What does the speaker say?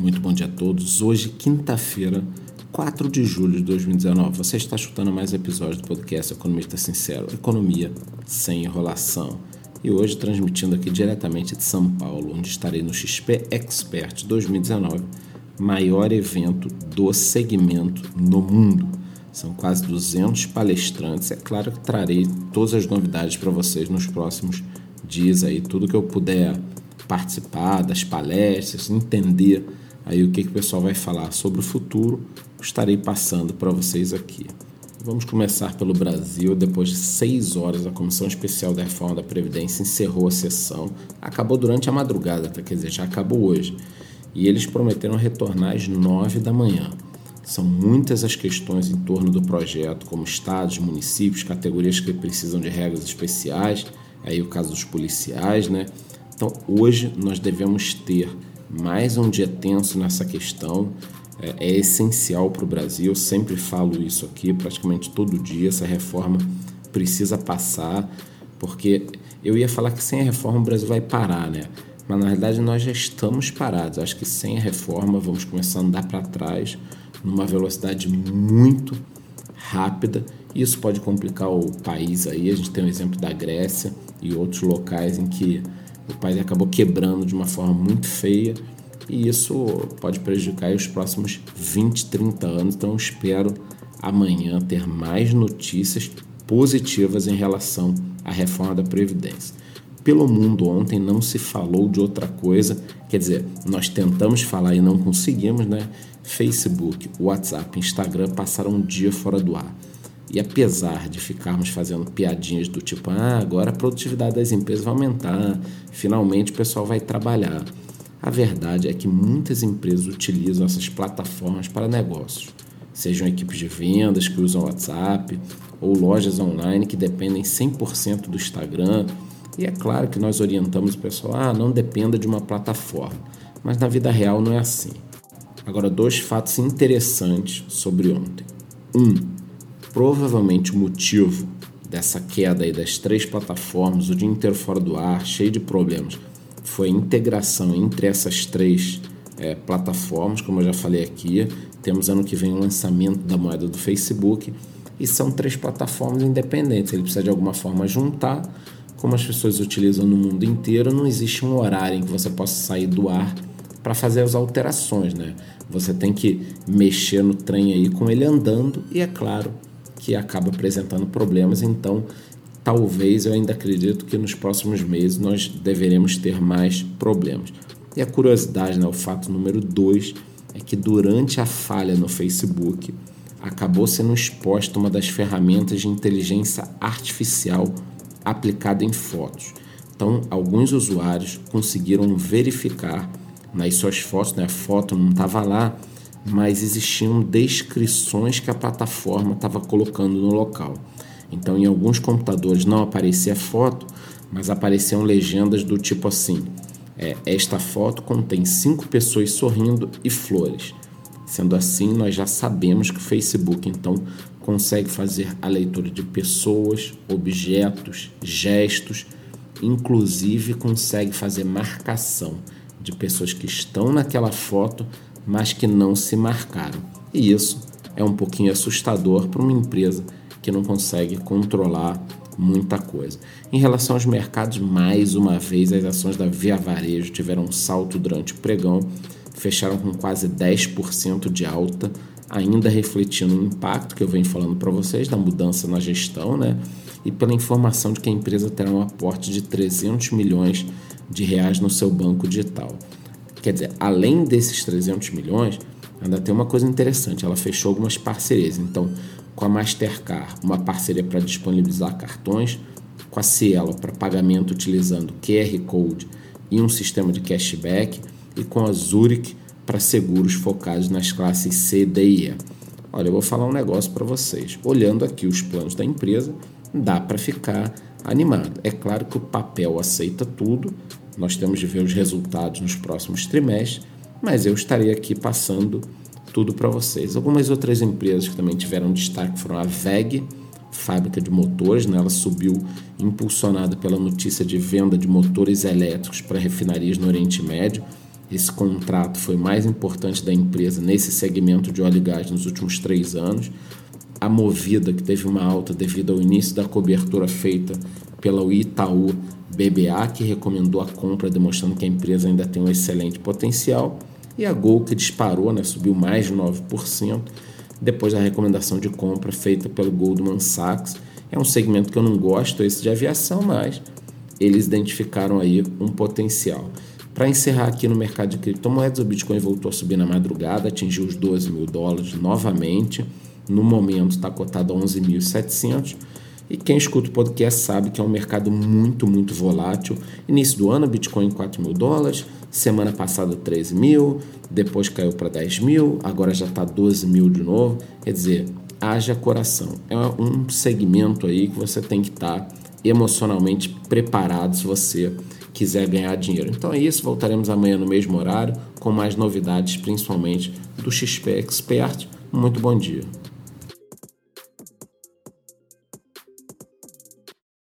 Muito bom dia a todos. Hoje, quinta-feira, 4 de julho de 2019. Você está chutando mais episódios do podcast Economista Sincero, Economia sem enrolação. E hoje transmitindo aqui diretamente de São Paulo, onde estarei no XP Expert 2019, maior evento do segmento no mundo. São quase 200 palestrantes. É claro que trarei todas as novidades para vocês nos próximos dias aí, tudo que eu puder participar das palestras, entender aí o que, que o pessoal vai falar sobre o futuro, estarei passando para vocês aqui. Vamos começar pelo Brasil. Depois de seis horas, a Comissão Especial da Reforma da Previdência encerrou a sessão. Acabou durante a madrugada, tá? quer dizer, já acabou hoje. E eles prometeram retornar às nove da manhã. São muitas as questões em torno do projeto, como estados, municípios, categorias que precisam de regras especiais, aí o caso dos policiais, né? Então, hoje nós devemos ter mais um dia tenso nessa questão. É, é essencial para o Brasil, eu sempre falo isso aqui, praticamente todo dia. Essa reforma precisa passar, porque eu ia falar que sem a reforma o Brasil vai parar, né? Mas na verdade nós já estamos parados. Acho que sem a reforma vamos começar a andar para trás numa velocidade muito rápida. Isso pode complicar o país aí. A gente tem o exemplo da Grécia e outros locais em que o país acabou quebrando de uma forma muito feia e isso pode prejudicar os próximos 20, 30 anos. Então, espero amanhã ter mais notícias positivas em relação à reforma da Previdência. Pelo mundo ontem não se falou de outra coisa, quer dizer, nós tentamos falar e não conseguimos, né? Facebook, WhatsApp, Instagram passaram um dia fora do ar. E apesar de ficarmos fazendo piadinhas do tipo, ah, agora a produtividade das empresas vai aumentar, finalmente o pessoal vai trabalhar. A verdade é que muitas empresas utilizam essas plataformas para negócios, sejam equipes de vendas que usam WhatsApp ou lojas online que dependem 100% do Instagram. E é claro que nós orientamos o pessoal, ah, não dependa de uma plataforma, mas na vida real não é assim. Agora, dois fatos interessantes sobre ontem. Um, Provavelmente o motivo dessa queda aí das três plataformas, o dia inteiro fora do ar, cheio de problemas, foi a integração entre essas três é, plataformas, como eu já falei aqui. Temos ano que vem o lançamento da moeda do Facebook e são três plataformas independentes. Ele precisa de alguma forma juntar, como as pessoas utilizam no mundo inteiro, não existe um horário em que você possa sair do ar para fazer as alterações, né? Você tem que mexer no trem aí com ele andando e é claro que acaba apresentando problemas. Então, talvez eu ainda acredito que nos próximos meses nós deveremos ter mais problemas. E a curiosidade, né, o fato número dois, é que durante a falha no Facebook acabou sendo exposta uma das ferramentas de inteligência artificial aplicada em fotos. Então, alguns usuários conseguiram verificar nas suas fotos, né, a foto não estava lá, mas existiam descrições que a plataforma estava colocando no local. Então, em alguns computadores não aparecia foto, mas apareciam legendas do tipo assim: é, esta foto contém cinco pessoas sorrindo e flores. Sendo assim, nós já sabemos que o Facebook então consegue fazer a leitura de pessoas, objetos, gestos, inclusive consegue fazer marcação de pessoas que estão naquela foto mas que não se marcaram. E isso é um pouquinho assustador para uma empresa que não consegue controlar muita coisa. Em relação aos mercados, mais uma vez as ações da Via Varejo tiveram um salto durante o pregão, fecharam com quase 10% de alta, ainda refletindo o impacto que eu venho falando para vocês da mudança na gestão, né? E pela informação de que a empresa terá um aporte de 300 milhões de reais no seu banco digital. Quer dizer, além desses 300 milhões, ainda tem uma coisa interessante: ela fechou algumas parcerias. Então, com a Mastercard, uma parceria para disponibilizar cartões, com a Cielo para pagamento utilizando QR Code e um sistema de cashback, e com a Zurich para seguros focados nas classes C, D e E. Olha, eu vou falar um negócio para vocês. Olhando aqui os planos da empresa, dá para ficar animado. É claro que o papel aceita tudo, nós temos de ver os resultados nos próximos trimestres, mas eu estarei aqui passando tudo para vocês. Algumas outras empresas que também tiveram destaque foram a VEG, fábrica de motores, né? ela subiu impulsionada pela notícia de venda de motores elétricos para refinarias no Oriente Médio. esse contrato foi mais importante da empresa nesse segmento de óleo e gás nos últimos três anos. A Movida, que teve uma alta devido ao início da cobertura feita pela Itaú BBA, que recomendou a compra, demonstrando que a empresa ainda tem um excelente potencial. E a Gol, que disparou, né, subiu mais de 9%, depois da recomendação de compra feita pelo Goldman Sachs. É um segmento que eu não gosto, esse de aviação, mas eles identificaram aí um potencial. Para encerrar aqui no mercado de criptomoedas, o Bitcoin voltou a subir na madrugada, atingiu os 12 mil dólares novamente. No momento está cotado a 11.700. E quem escuta o podcast sabe que é um mercado muito, muito volátil. Início do ano, Bitcoin 4 mil dólares, semana passada 13 mil, depois caiu para 10 mil, agora já está 12 mil de novo. Quer dizer, haja coração. É um segmento aí que você tem que estar tá emocionalmente preparado se você quiser ganhar dinheiro. Então é isso, voltaremos amanhã no mesmo horário com mais novidades, principalmente do XP Expert. Muito bom dia.